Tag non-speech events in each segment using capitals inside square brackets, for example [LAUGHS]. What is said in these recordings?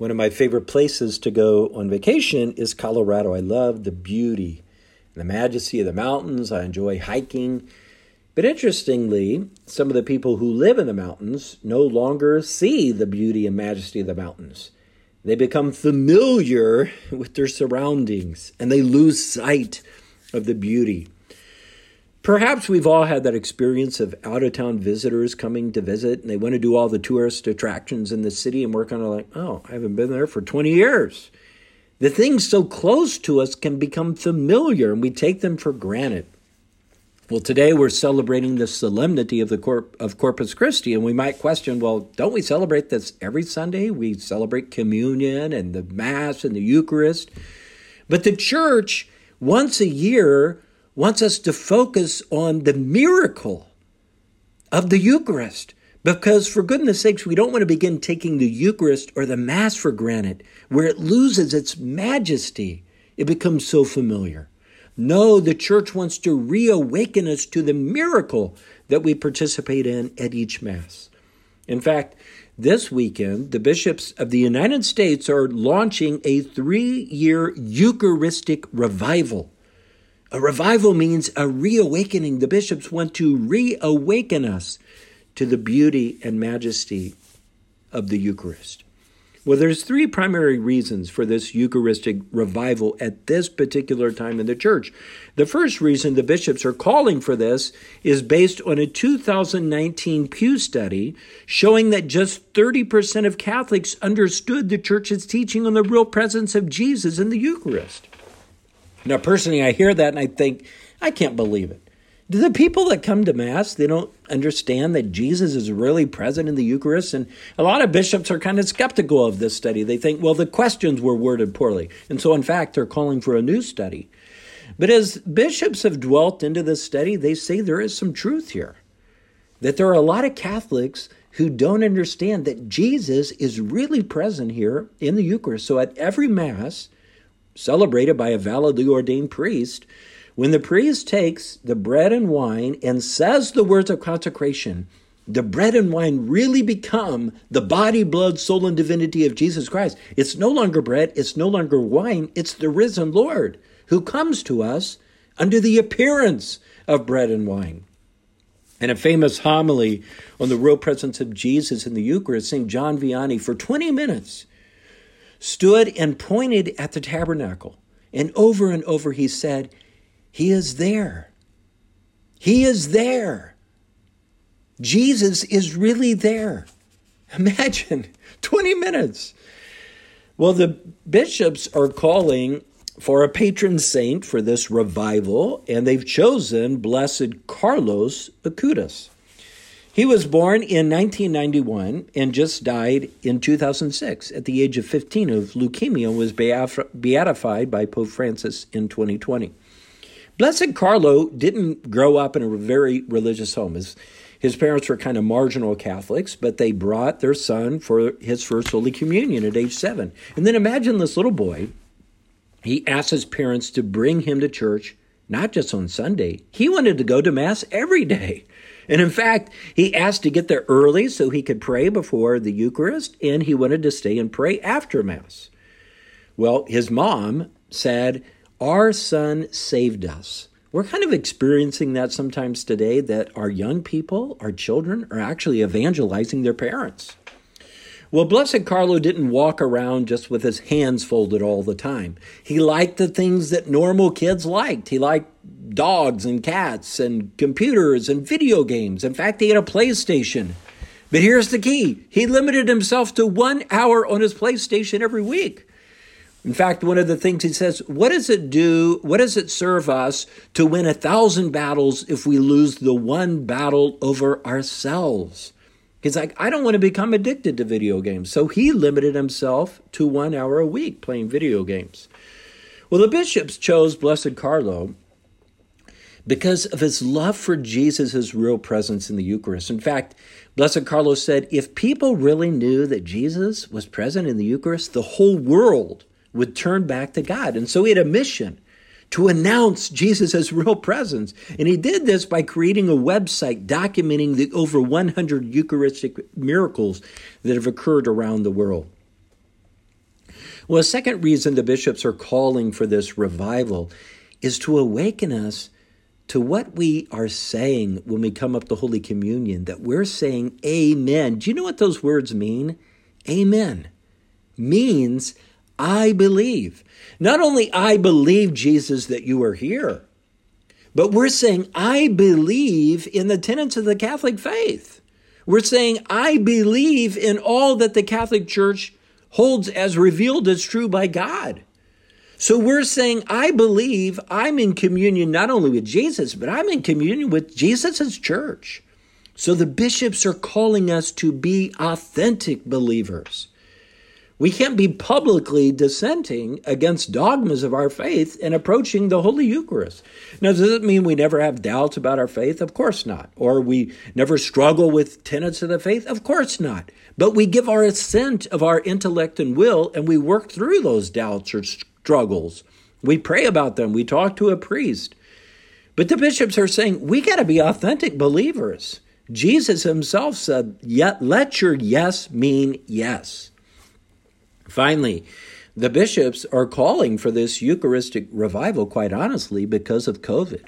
One of my favorite places to go on vacation is Colorado. I love the beauty and the majesty of the mountains. I enjoy hiking. But interestingly, some of the people who live in the mountains no longer see the beauty and majesty of the mountains. They become familiar with their surroundings and they lose sight of the beauty. Perhaps we've all had that experience of out of town visitors coming to visit and they want to do all the tourist attractions in the city, and we're kind of like, oh, I haven't been there for 20 years. The things so close to us can become familiar and we take them for granted. Well, today we're celebrating the solemnity of the Corp- of Corpus Christi, and we might question, well, don't we celebrate this every Sunday? We celebrate communion and the Mass and the Eucharist. But the church, once a year, wants us to focus on the miracle of the Eucharist. Because, for goodness sakes, we don't want to begin taking the Eucharist or the Mass for granted, where it loses its majesty. It becomes so familiar. No, the church wants to reawaken us to the miracle that we participate in at each Mass. In fact, this weekend, the bishops of the United States are launching a three year Eucharistic revival. A revival means a reawakening. The bishops want to reawaken us to the beauty and majesty of the Eucharist. Well, there's three primary reasons for this Eucharistic revival at this particular time in the church. The first reason the bishops are calling for this is based on a 2019 Pew study showing that just 30% of Catholics understood the church's teaching on the real presence of Jesus in the Eucharist. Now, personally, I hear that and I think, I can't believe it. Do the people that come to Mass, they don't understand that Jesus is really present in the Eucharist? And a lot of bishops are kind of skeptical of this study. They think, well, the questions were worded poorly. And so, in fact, they're calling for a new study. But as bishops have dwelt into this study, they say there is some truth here. That there are a lot of Catholics who don't understand that Jesus is really present here in the Eucharist. So at every Mass, celebrated by a validly ordained priest, when the priest takes the bread and wine and says the words of consecration, the bread and wine really become the body, blood, soul, and divinity of Jesus Christ. It's no longer bread, it's no longer wine, it's the risen Lord who comes to us under the appearance of bread and wine. In a famous homily on the real presence of Jesus in the Eucharist, St. John Vianney, for 20 minutes, stood and pointed at the tabernacle. And over and over he said, he is there. He is there. Jesus is really there. [LAUGHS] Imagine 20 minutes. Well, the bishops are calling for a patron saint for this revival, and they've chosen Blessed Carlos Acutis. He was born in 1991 and just died in 2006 at the age of 15 of leukemia was beatified by Pope Francis in 2020. Blessed Carlo didn't grow up in a very religious home. His, his parents were kind of marginal Catholics, but they brought their son for his first Holy Communion at age seven. And then imagine this little boy. He asked his parents to bring him to church, not just on Sunday. He wanted to go to Mass every day. And in fact, he asked to get there early so he could pray before the Eucharist, and he wanted to stay and pray after Mass. Well, his mom said, our son saved us. We're kind of experiencing that sometimes today that our young people, our children, are actually evangelizing their parents. Well, Blessed Carlo didn't walk around just with his hands folded all the time. He liked the things that normal kids liked. He liked dogs and cats and computers and video games. In fact, he had a PlayStation. But here's the key he limited himself to one hour on his PlayStation every week. In fact, one of the things he says, what does it do? What does it serve us to win a thousand battles if we lose the one battle over ourselves? He's like, I don't want to become addicted to video games. So he limited himself to one hour a week playing video games. Well, the bishops chose Blessed Carlo because of his love for Jesus' real presence in the Eucharist. In fact, Blessed Carlos said, if people really knew that Jesus was present in the Eucharist, the whole world would turn back to God. And so he had a mission to announce Jesus' real presence. And he did this by creating a website documenting the over 100 Eucharistic miracles that have occurred around the world. Well, a second reason the bishops are calling for this revival is to awaken us to what we are saying when we come up to Holy Communion, that we're saying Amen. Do you know what those words mean? Amen means I believe. Not only I believe, Jesus, that you are here, but we're saying I believe in the tenets of the Catholic faith. We're saying I believe in all that the Catholic Church holds as revealed as true by God. So we're saying, I believe I'm in communion not only with Jesus, but I'm in communion with Jesus' church. So the bishops are calling us to be authentic believers. We can't be publicly dissenting against dogmas of our faith and approaching the Holy Eucharist. Now, does it mean we never have doubts about our faith? Of course not. Or we never struggle with tenets of the faith? Of course not. But we give our assent of our intellect and will, and we work through those doubts or struggles. We pray about them. We talk to a priest. But the bishops are saying we got to be authentic believers. Jesus himself said, "Yet let your yes mean yes." Finally, the bishops are calling for this Eucharistic revival, quite honestly, because of COVID.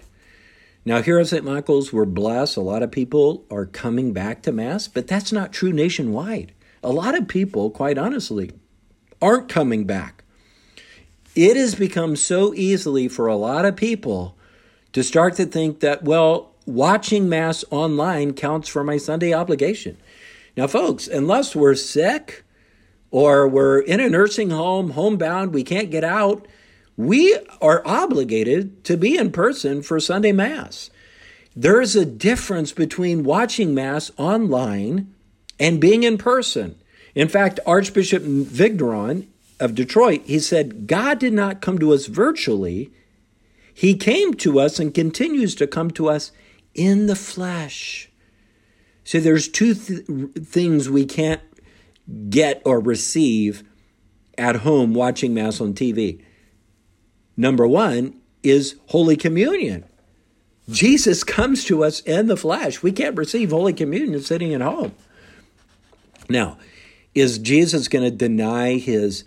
Now, here at St. Michael's, we're blessed. A lot of people are coming back to Mass, but that's not true nationwide. A lot of people, quite honestly, aren't coming back. It has become so easily for a lot of people to start to think that, well, watching Mass online counts for my Sunday obligation. Now, folks, unless we're sick, or we're in a nursing home, homebound, we can't get out, we are obligated to be in person for Sunday Mass. There is a difference between watching Mass online and being in person. In fact, Archbishop Vigneron of Detroit, he said, God did not come to us virtually. He came to us and continues to come to us in the flesh. So there's two th- things we can't get or receive at home watching Mass on TV. Number one is Holy Communion. Jesus comes to us in the flesh. We can't receive Holy Communion sitting at home. Now, is Jesus going to deny his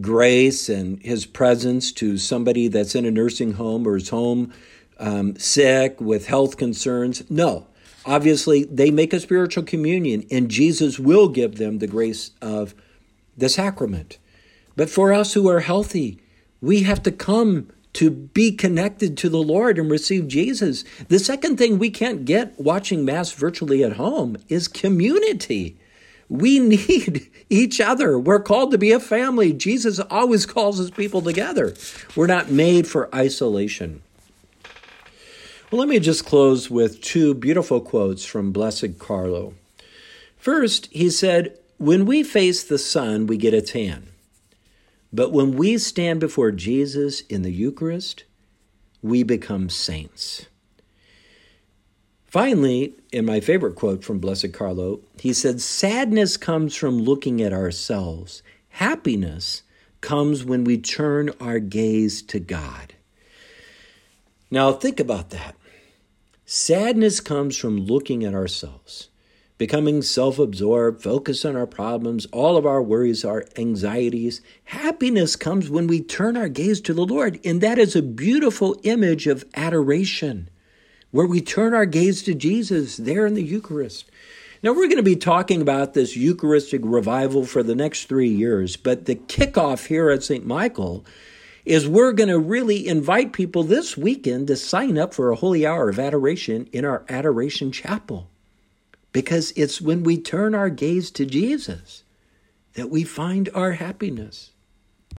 grace and his presence to somebody that's in a nursing home or is home um, sick with health concerns? No. Obviously, they make a spiritual communion, and Jesus will give them the grace of the sacrament. But for us who are healthy, we have to come to be connected to the Lord and receive Jesus. The second thing we can't get watching Mass virtually at home is community. We [LAUGHS] need each other. We're called to be a family. Jesus always calls his people together. We're not made for isolation. Well, let me just close with two beautiful quotes from Blessed Carlo. First, he said, When we face the sun, we get a tan. But when we stand before Jesus in the Eucharist, we become saints. Finally, in my favorite quote from Blessed Carlo, he said, Sadness comes from looking at ourselves. Happiness comes when we turn our gaze to God. Now, think about that. Sadness comes from looking at ourselves, becoming self absorbed, focused on our problems, all of our worries, our anxieties. Happiness comes when we turn our gaze to the Lord, and that is a beautiful image of adoration, where we turn our gaze to Jesus there in the Eucharist. Now, we're going to be talking about this Eucharistic revival for the next three years, but the kickoff here at St. Michael is we're going to really invite people this weekend to sign up for a holy hour of adoration in our adoration chapel. Because it's when we turn our gaze to Jesus that we find our happiness.